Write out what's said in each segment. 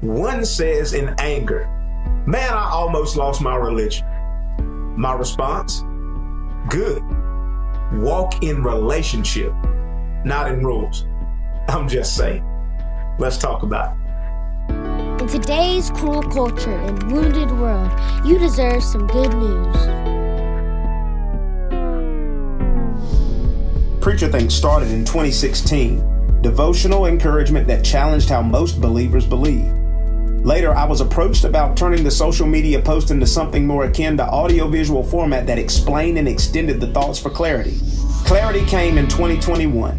One says in anger, Man, I almost lost my religion. My response, Good. Walk in relationship, not in rules. I'm just saying. Let's talk about it. In today's cruel culture and wounded world, you deserve some good news. Preacher Think started in 2016. Devotional encouragement that challenged how most believers believe. Later, I was approached about turning the social media post into something more akin to audiovisual format that explained and extended the thoughts for clarity. Clarity came in 2021.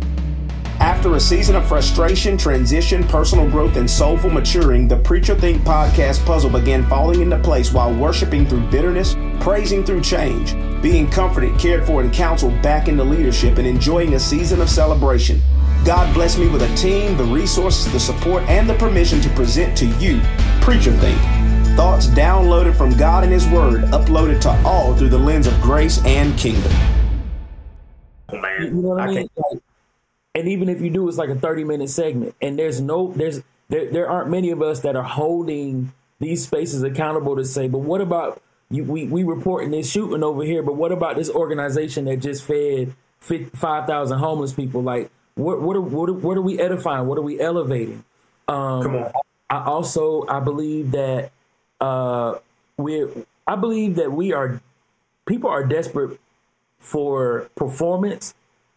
After a season of frustration, transition, personal growth, and soulful maturing, the Preacher Think podcast puzzle began falling into place while worshiping through bitterness, praising through change, being comforted, cared for, and counseled back into leadership, and enjoying a season of celebration. God blessed me with a team, the resources, the support, and the permission to present to you Preacher Think. Thoughts downloaded from God and His Word, uploaded to all through the lens of grace and kingdom. Man, you know what I, I mean? Like, and even if you do, it's like a 30 minute segment. And there's no, there's, there, there aren't many of us that are holding these spaces accountable to say, but what about you, we, we reporting this shooting over here, but what about this organization that just fed 5,000 homeless people? Like, what, what, are, what, are, what are we edifying? What are we elevating? Um, Come on. I also, I believe that, uh, we're, I believe that we are, people are desperate for performance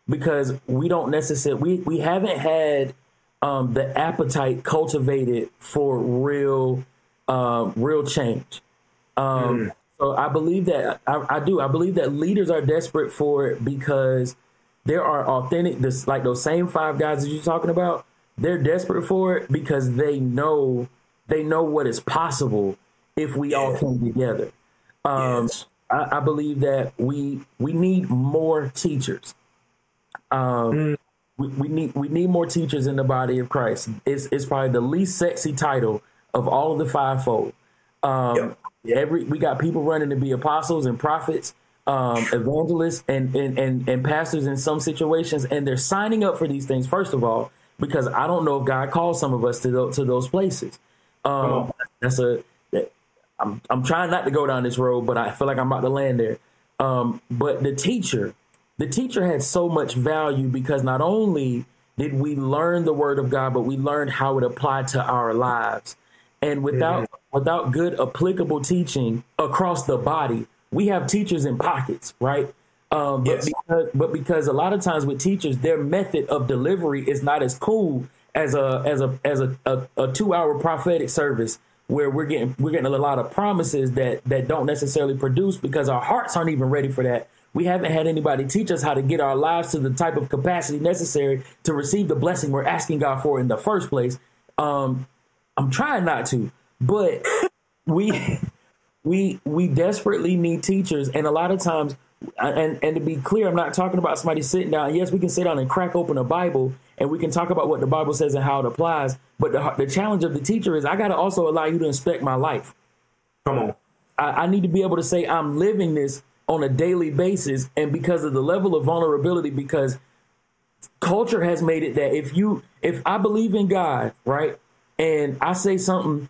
because we don't necessarily we, we haven't had um, the appetite cultivated for real uh, real change. Um, mm. So I believe that I, I, do. I believe that leaders are desperate for it because there are authentic. This like those same five guys that you're talking about. They're desperate for it because they know they know what is possible if we all come together. Um, yes. I, I believe that we we need more teachers. Um, mm. we, we, need we need more teachers in the body of Christ. It's it's probably the least sexy title of all of the fivefold. Um, yep. Every we got people running to be apostles and prophets, um, evangelists and, and and and pastors in some situations, and they're signing up for these things. First of all, because I don't know if God calls some of us to those, to those places. Um, that's a I'm I'm trying not to go down this road, but I feel like I'm about to land there. Um, but the teacher the teacher had so much value because not only did we learn the word of God, but we learned how it applied to our lives. And without without good applicable teaching across the body, we have teachers in pockets, right? Um, yes. but, because, but because a lot of times with teachers, their method of delivery is not as cool as a as a as a, a, a two hour prophetic service where we're getting we're getting a lot of promises that that don't necessarily produce because our hearts aren't even ready for that we haven't had anybody teach us how to get our lives to the type of capacity necessary to receive the blessing we're asking God for in the first place. Um, I'm trying not to, but we we we desperately need teachers, and a lot of times, and and to be clear, I'm not talking about somebody sitting down. Yes, we can sit down and crack open a Bible, and we can talk about what the Bible says and how it applies. But the the challenge of the teacher is I got to also allow you to inspect my life. Come on, I, I need to be able to say I'm living this on a daily basis and because of the level of vulnerability because culture has made it that if you if I believe in God, right? And I say something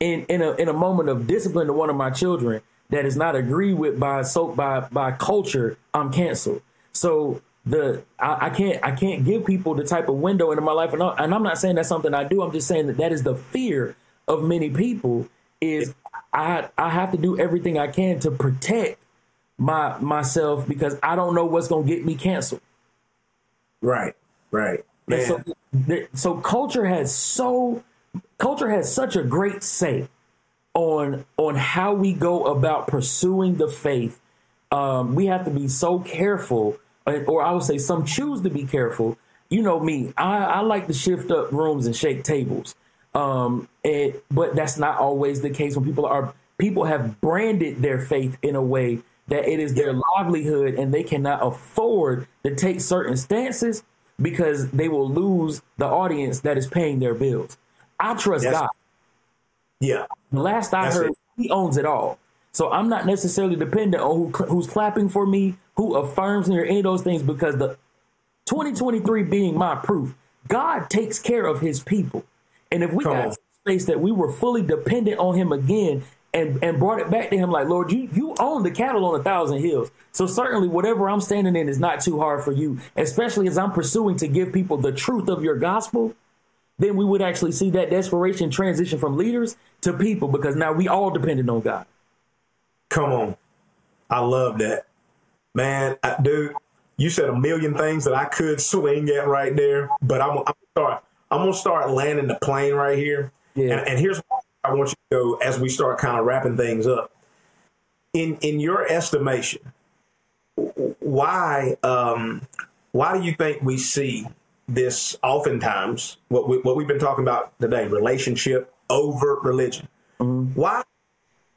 in in a in a moment of discipline to one of my children that is not agreed with by so by by culture, I'm canceled. So the I, I, can't I can't give people the type of window into my life, and, and I'm not saying that's something I do. I'm just saying that that is the fear of many people. Is I I have to do everything I can to protect my myself because I don't know what's gonna get me canceled. Right, right. So, so culture has so culture has such a great say on on how we go about pursuing the faith. Um, we have to be so careful, or I would say some choose to be careful. You know me, I, I like to shift up rooms and shake tables. Um, and, but that's not always the case when people are people have branded their faith in a way that it is their livelihood and they cannot afford to take certain stances because they will lose the audience that is paying their bills. I trust yes. God. Yeah. The last I That's heard, it. He owns it all. So I'm not necessarily dependent on who, who's clapping for me, who affirms me, or any of those things because the 2023 being my proof, God takes care of His people. And if we Come got on. space that we were fully dependent on him again and, and brought it back to him like, Lord, you, you own the cattle on a thousand hills. So certainly whatever I'm standing in is not too hard for you, especially as I'm pursuing to give people the truth of your gospel. Then we would actually see that desperation transition from leaders to people because now we all dependent on God. Come on. I love that. Man, I, dude, you said a million things that I could swing at right there, but I'm, I'm start. I'm gonna start landing the plane right here. Yeah. And, and here's what I want you to go as we start kind of wrapping things up. In in your estimation, why um, why do you think we see this oftentimes what we, what we've been talking about today relationship over religion? Mm-hmm. Why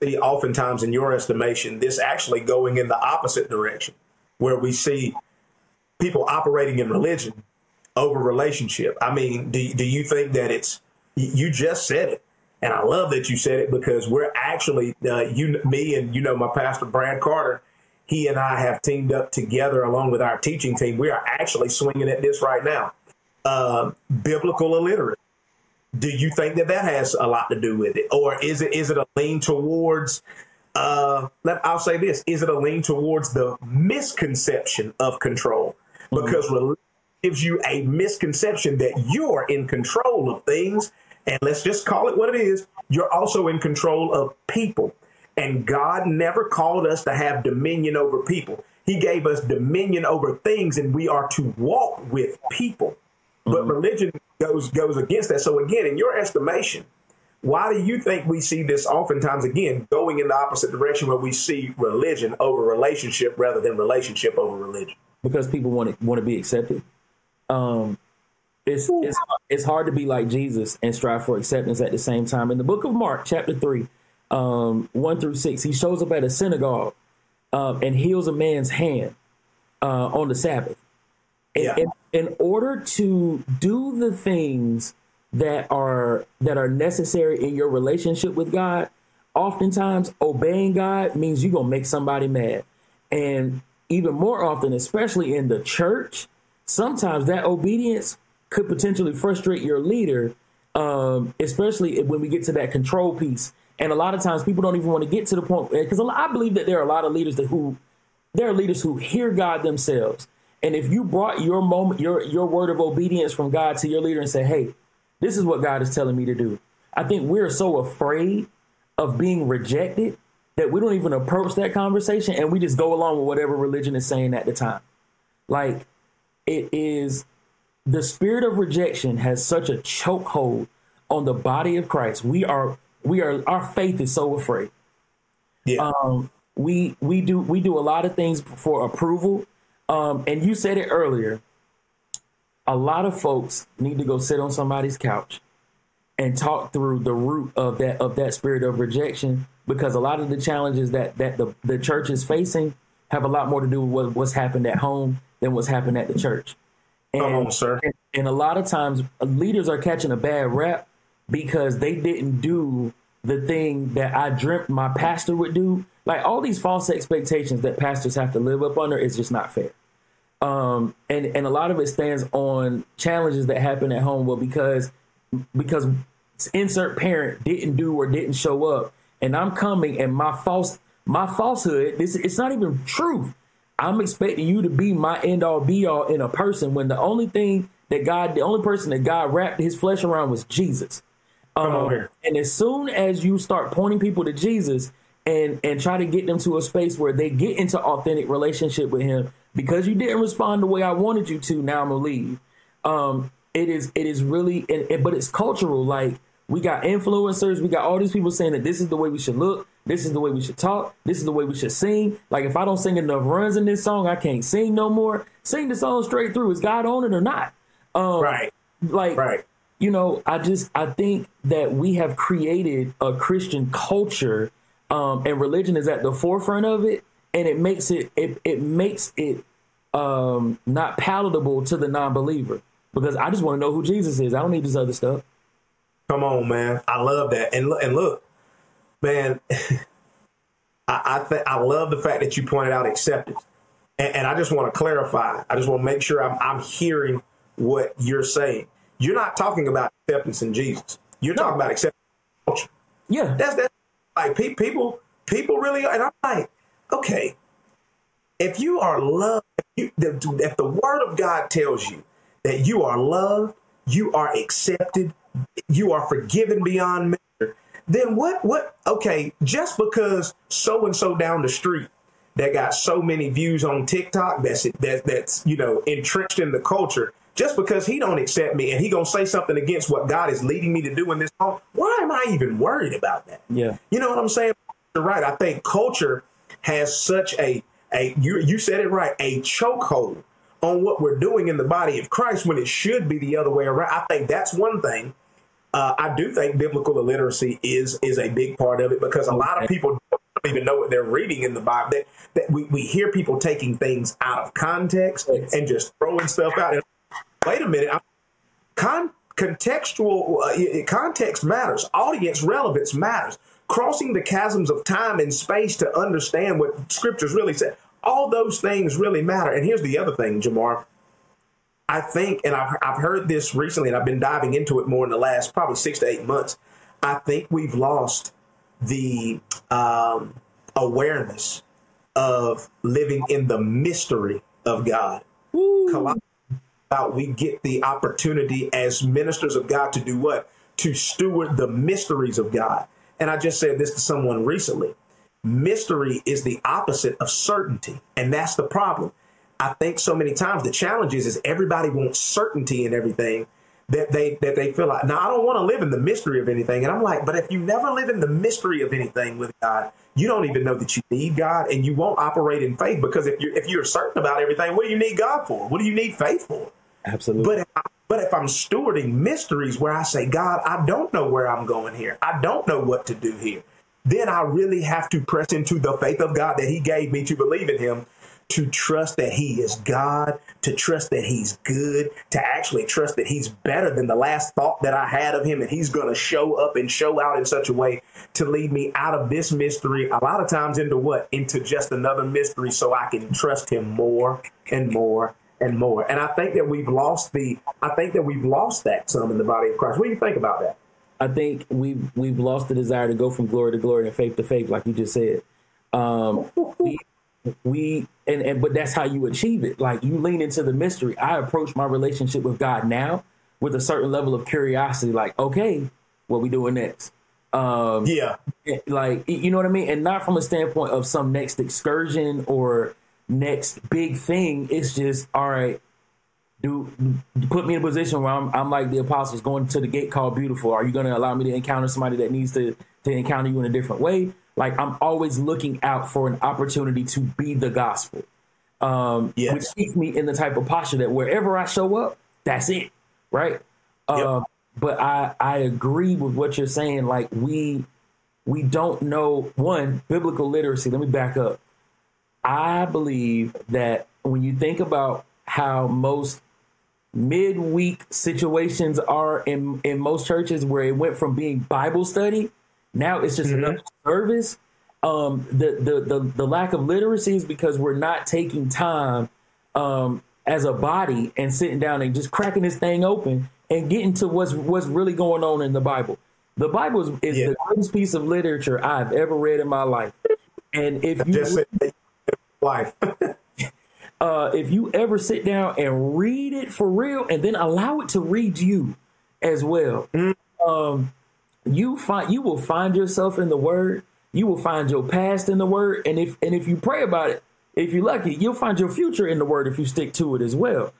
see oftentimes in your estimation this actually going in the opposite direction, where we see people operating in religion over relationship. I mean, do, do you think that it's, you just said it. And I love that you said it because we're actually, uh, you, me and, you know, my pastor, Brad Carter, he and I have teamed up together along with our teaching team. We are actually swinging at this right now. Uh, biblical illiteracy. Do you think that that has a lot to do with it, or is it is it a lean towards? Uh, let, I'll say this: is it a lean towards the misconception of control? Because mm-hmm gives you a misconception that you're in control of things. And let's just call it what it is. You're also in control of people. And God never called us to have dominion over people. He gave us dominion over things, and we are to walk with people. Mm-hmm. But religion goes goes against that. So again, in your estimation, why do you think we see this oftentimes again going in the opposite direction where we see religion over relationship rather than relationship over religion? Because people want to want to be accepted um, it's, it's it's hard to be like Jesus and strive for acceptance at the same time. In the book of Mark, chapter three, um, one through six, he shows up at a synagogue um, and heals a man's hand uh, on the Sabbath. Yeah. In, in order to do the things that are that are necessary in your relationship with God, oftentimes obeying God means you're gonna make somebody mad, and even more often, especially in the church sometimes that obedience could potentially frustrate your leader, um, especially when we get to that control piece. And a lot of times people don't even want to get to the point because I believe that there are a lot of leaders that who there are leaders who hear God themselves. And if you brought your moment, your your word of obedience from God to your leader and say, "Hey, this is what God is telling me to do," I think we're so afraid of being rejected that we don't even approach that conversation and we just go along with whatever religion is saying at the time. Like it is the spirit of rejection has such a chokehold on the body of Christ. We are we are our faith is so afraid. Yeah. Um, we we do we do a lot of things for approval. Um, and you said it earlier. A lot of folks need to go sit on somebody's couch and talk through the root of that of that spirit of rejection because a lot of the challenges that that the, the church is facing have a lot more to do with what, what's happened at home than what's happened at the church. And, Come on, sir. And, and a lot of times, leaders are catching a bad rap because they didn't do the thing that I dreamt my pastor would do. Like all these false expectations that pastors have to live up under is just not fair. Um, and and a lot of it stands on challenges that happen at home. Well, because because insert parent didn't do or didn't show up, and I'm coming and my false my falsehood. This it's not even truth. I'm expecting you to be my end all be all in a person when the only thing that God, the only person that God wrapped his flesh around was Jesus. Um, and as soon as you start pointing people to Jesus and and try to get them to a space where they get into authentic relationship with Him, because you didn't respond the way I wanted you to, now I'm gonna leave. Um, it is it is really, but it's cultural. Like we got influencers, we got all these people saying that this is the way we should look, this is the way we should talk. This is the way we should sing. Like if I don't sing enough runs in this song, I can't sing no more. Sing the song straight through. Is God on it or not? Um, right. Like right. You know, I just I think that we have created a Christian culture, um, and religion is at the forefront of it, and it makes it it it makes it um, not palatable to the non-believer because I just want to know who Jesus is. I don't need this other stuff. Come on, man. I love that. And look, and look, man, I I, th- I love the fact that you pointed out acceptance, and, and I just want to clarify. I just want to make sure I'm I'm hearing what you're saying. You're not talking about acceptance in Jesus. You're no. talking about acceptance. Yeah, that's that. Like people, people really, and I'm like, okay, if you are loved, if, you, if the Word of God tells you that you are loved, you are accepted, you are forgiven beyond measure, then what? What? Okay, just because so and so down the street that got so many views on TikTok that's that, that's you know entrenched in the culture just because he don't accept me and he gonna say something against what God is leading me to do in this home, why am I even worried about that? Yeah. You know what I'm saying? You're right. I think culture has such a a you you said it right, a chokehold on what we're doing in the body of Christ when it should be the other way around. I think that's one thing. Uh, I do think biblical illiteracy is is a big part of it because a lot of people don't even know what they're reading in the Bible. That, that we, we hear people taking things out of context and just throwing stuff out. And wait a minute, con- contextual uh, context matters. Audience relevance matters. Crossing the chasms of time and space to understand what scriptures really said. All those things really matter. And here's the other thing, Jamar. I think, and I've, I've heard this recently, and I've been diving into it more in the last probably six to eight months. I think we've lost the um, awareness of living in the mystery of God. About we get the opportunity as ministers of God to do what? To steward the mysteries of God. And I just said this to someone recently. Mystery is the opposite of certainty. And that's the problem. I think so many times the challenge is, is everybody wants certainty in everything that they that they feel like now I don't want to live in the mystery of anything. And I'm like, but if you never live in the mystery of anything with God, you don't even know that you need God and you won't operate in faith because if you if you're certain about everything, what do you need God for? What do you need faith for? Absolutely. But but if I'm stewarding mysteries where I say, God, I don't know where I'm going here. I don't know what to do here. Then I really have to press into the faith of God that He gave me to believe in Him, to trust that He is God, to trust that He's good, to actually trust that He's better than the last thought that I had of Him, and He's going to show up and show out in such a way to lead me out of this mystery, a lot of times into what? Into just another mystery so I can trust Him more and more and more. And I think that we've lost the I think that we've lost that some in the body of Christ. What do you think about that? I think we've we've lost the desire to go from glory to glory and faith to faith, like you just said. Um, we, we and, and but that's how you achieve it. Like you lean into the mystery. I approach my relationship with God now with a certain level of curiosity. Like, okay, what we doing next? Um, yeah, like you know what I mean, and not from a standpoint of some next excursion or next big thing. It's just all right. Do, put me in a position where I'm, I'm like the apostles going to the gate called beautiful. Are you going to allow me to encounter somebody that needs to to encounter you in a different way? Like I'm always looking out for an opportunity to be the gospel. Um, yes. which keeps me in the type of posture that wherever I show up, that's it, right? Yep. Um, but I I agree with what you're saying. Like we we don't know one biblical literacy. Let me back up. I believe that when you think about how most midweek situations are in in most churches where it went from being Bible study, now it's just mm-hmm. another service. Um, the, the the the lack of literacy is because we're not taking time um, as a body and sitting down and just cracking this thing open and getting to what's what's really going on in the Bible. The Bible is, is yeah. the greatest piece of literature I've ever read in my life. And if you just life. uh, if you ever sit down and read it for real, and then allow it to read you as well, mm. um, you find you will find yourself in the Word. You will find your past in the Word, and if and if you pray about it, if you're lucky, you'll find your future in the Word if you stick to it as well.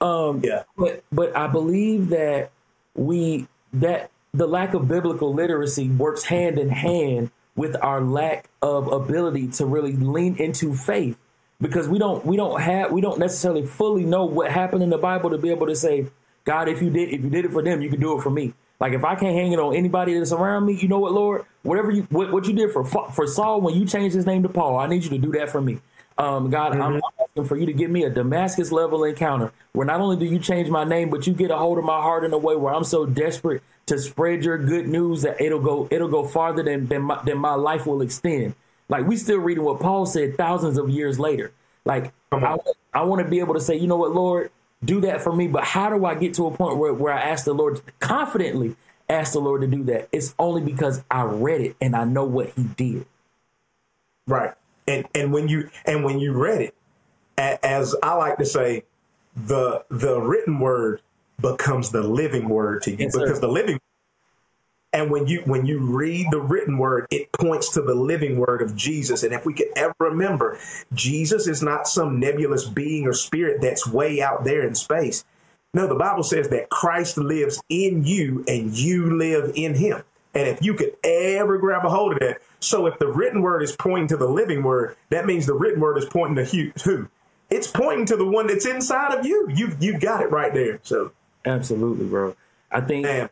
Um, yeah. But but I believe that we that the lack of biblical literacy works hand in hand with our lack of ability to really lean into faith because we don't we don't have we don't necessarily fully know what happened in the Bible to be able to say, God, if you did if you did it for them, you can do it for me. Like if I can't hang it on anybody that's around me, you know what, Lord, whatever you what, what you did for for Saul when you changed his name to Paul, I need you to do that for me. Um, God, mm-hmm. I'm asking for you to give me a Damascus level encounter where not only do you change my name, but you get a hold of my heart in a way where I'm so desperate to spread your good news that it'll go it'll go farther than than my, than my life will extend. Like we still reading what Paul said thousands of years later. Like I, I want to be able to say, you know what, Lord, do that for me. But how do I get to a point where, where I ask the Lord confidently ask the Lord to do that. It's only because I read it and I know what He did. Right. And and when you and when you read it, as I like to say, the the written word becomes the living word to you yes, because sir. the living and when you when you read the written word it points to the living word of jesus. And if we could ever remember jesus is not some nebulous being or spirit that's way out there in space. No the bible says that christ lives in you and you live in him. And if you could ever grab a hold of that so if the written word is pointing to the living word that means the written word is pointing to who it's pointing to the one that's inside of you you've you've got it right there so absolutely bro i think Damn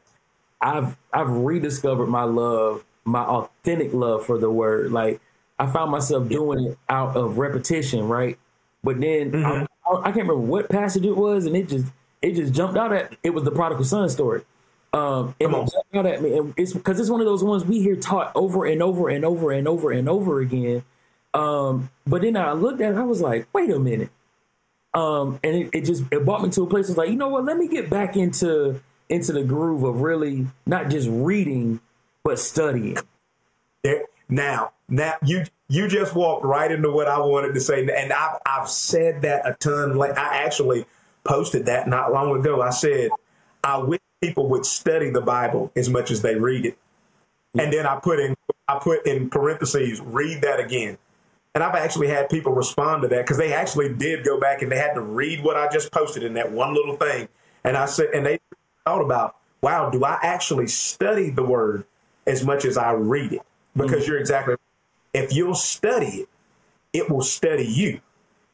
I've I've rediscovered my love, my authentic love for the word. Like I found myself doing it out of repetition, right? But then mm-hmm. I, I, can't remember what passage it was, and it just it just jumped out at it was the prodigal son story. Um, and it out at me, and it's because it's one of those ones we hear taught over and over and over and over and over again. Um, but then I looked at it, I was like, wait a minute. Um, and it, it just it brought me to a place. I was like, you know what? Let me get back into into the groove of really not just reading but studying. There, now, now you you just walked right into what I wanted to say, and I've I've said that a ton. Like I actually posted that not long ago. I said I wish people would study the Bible as much as they read it, and then I put in I put in parentheses read that again. And I've actually had people respond to that because they actually did go back and they had to read what I just posted in that one little thing. And I said, and they thought about, wow, do I actually study the word as much as I read it? Because mm-hmm. you're exactly if you'll study it, it will study you.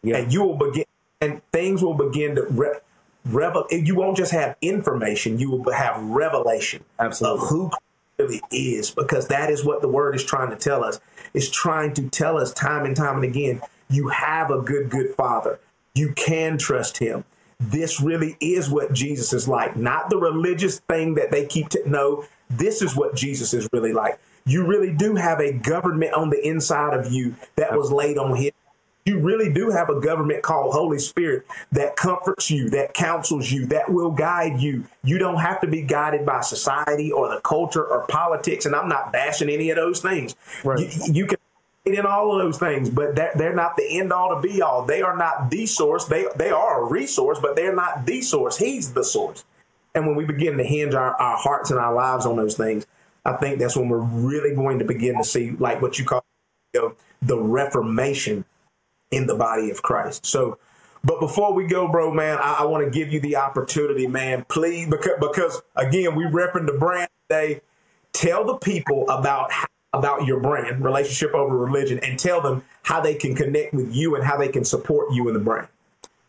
Yeah. And you will begin and things will begin to re- revel you won't just have information, you will have revelation Absolutely. of who really is because that is what the word is trying to tell us. It's trying to tell us time and time and again, you have a good good father. You can trust him this really is what Jesus is like, not the religious thing that they keep to know. This is what Jesus is really like. You really do have a government on the inside of you that was laid on him. You really do have a government called Holy Spirit that comforts you, that counsels you, that will guide you. You don't have to be guided by society or the culture or politics. And I'm not bashing any of those things. Right. You, you can in all of those things, but they're, they're not the end all to be all. They are not the source. They they are a resource, but they're not the source. He's the source. And when we begin to hinge our, our hearts and our lives on those things, I think that's when we're really going to begin to see like what you call you know, the reformation in the body of Christ. So, but before we go, bro, man, I, I want to give you the opportunity, man, please, because because again, we repping the brand today. Tell the people about about your brand, relationship over religion, and tell them how they can connect with you and how they can support you in the brand.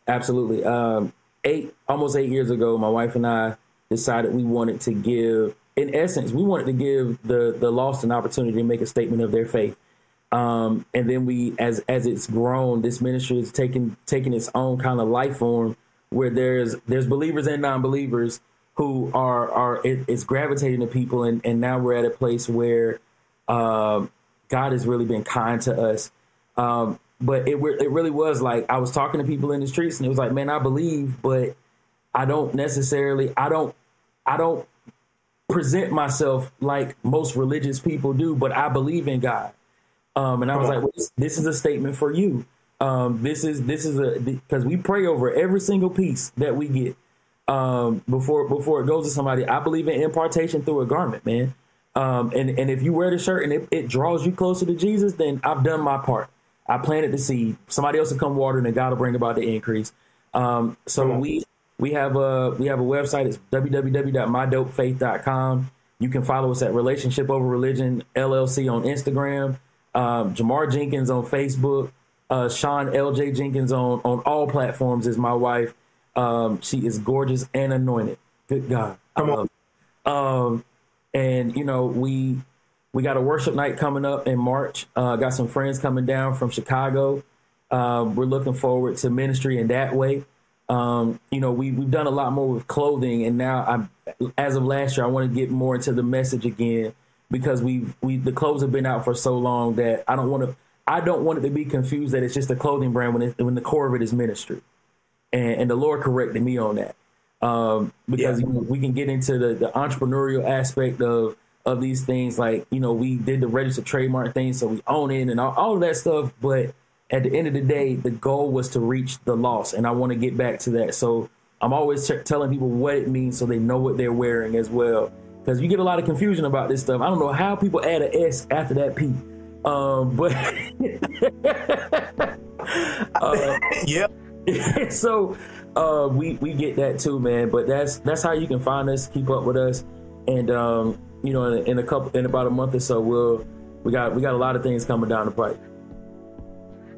Absolutely. Um, eight, almost eight years ago, my wife and I decided we wanted to give, in essence, we wanted to give the the lost an opportunity to make a statement of their faith. Um, and then we, as as it's grown, this ministry is taking taking its own kind of life form, where there's there's believers and non-believers who are are it, it's gravitating to people, and and now we're at a place where um, God has really been kind to us. Um, but it it really was like I was talking to people in the streets, and it was like, man, I believe, but I don't necessarily, I don't, I don't present myself like most religious people do, but I believe in God. Um, and I was like, well, this, this, is a statement for you. Um, this is this is a because we pray over every single piece that we get um, before before it goes to somebody. I believe in impartation through a garment, man. Um, and, and if you wear the shirt and it, it, draws you closer to Jesus, then I've done my part. I planted the seed. Somebody else will come water and God will bring about the increase. Um, so we we have a we have a website. It's www.mydopefaith.com. You can follow us at Relationship Over Religion LLC on Instagram. Um, Jamar Jenkins on Facebook. Uh, Sean LJ Jenkins on on all platforms is my wife. Um, she is gorgeous and anointed. Good God. Come on. Um, and you know we we got a worship night coming up in March. Uh, got some friends coming down from Chicago. Um, we're looking forward to ministry in that way. Um, you know, we, we've done a lot more with clothing, and now I'm, as of last year, I want to get more into the message again because we we the clothes have been out for so long that I don't want to I don't want it to be confused that it's just a clothing brand when it, when the core of it is ministry, and, and the Lord corrected me on that. um, because yeah. you know, we can get into the, the entrepreneurial aspect of of these things. Like you know, we did the registered trademark thing, so we own it and all, all that stuff. But at the end of the day, the goal was to reach the loss, and I want to get back to that. So I'm always t- telling people what it means so they know what they're wearing as well. Because you get a lot of confusion about this stuff. I don't know how people add an S after that P. Um, but uh, yep. so uh, we we get that too, man. But that's that's how you can find us, keep up with us, and um, you know, in, in a couple in about a month or so, we'll we got we got a lot of things coming down the pipe.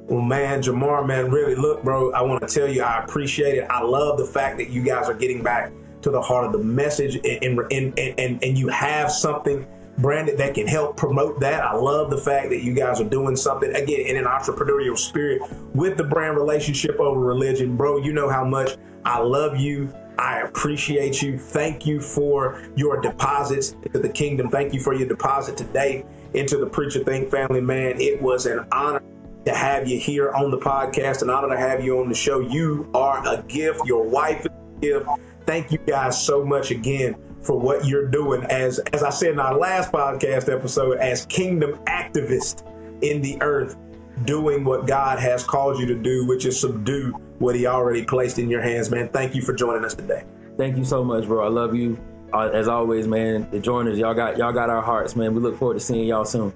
Well, man, Jamar, man, really look, bro. I want to tell you, I appreciate it. I love the fact that you guys are getting back to the heart of the message, and and and and, and you have something branded that can help promote that. I love the fact that you guys are doing something again in an entrepreneurial spirit with the brand relationship over religion, bro. You know how much I love you. I appreciate you. Thank you for your deposits to the kingdom. Thank you for your deposit today into the Preacher Think family, man. It was an honor to have you here on the podcast, an honor to have you on the show. You are a gift. Your wife is a gift. Thank you guys so much again for what you're doing. As as I said in our last podcast episode as kingdom activists in the earth doing what God has called you to do which is subdue what he already placed in your hands man. Thank you for joining us today. Thank you so much bro. I love you uh, as always man. The joiners y'all got y'all got our hearts man. We look forward to seeing y'all soon.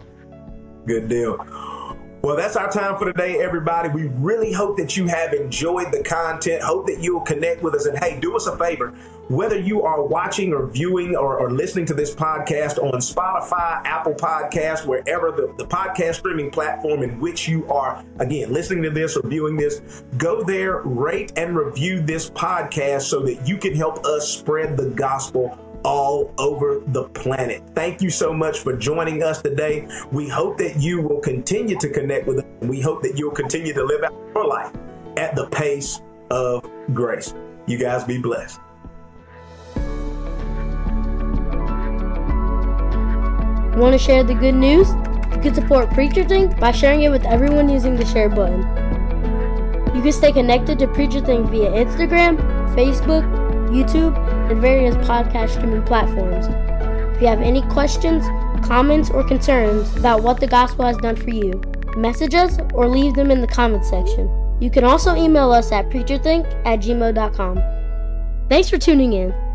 Good deal well, that's our time for today, everybody. We really hope that you have enjoyed the content. Hope that you'll connect with us. And hey, do us a favor. Whether you are watching or viewing or, or listening to this podcast on Spotify, Apple Podcast, wherever the, the podcast streaming platform in which you are, again, listening to this or viewing this, go there, rate and review this podcast so that you can help us spread the gospel all over the planet. Thank you so much for joining us today. We hope that you will continue to connect with us. We hope that you'll continue to live out your life at the pace of grace. You guys be blessed. Want to share the good news? You can support Preacher Think by sharing it with everyone using the share button. You can stay connected to Preacher Think via Instagram, Facebook, YouTube, and various podcast streaming platforms. If you have any questions, comments, or concerns about what the gospel has done for you, message us or leave them in the comments section. You can also email us at preacherthink at gmail.com. Thanks for tuning in.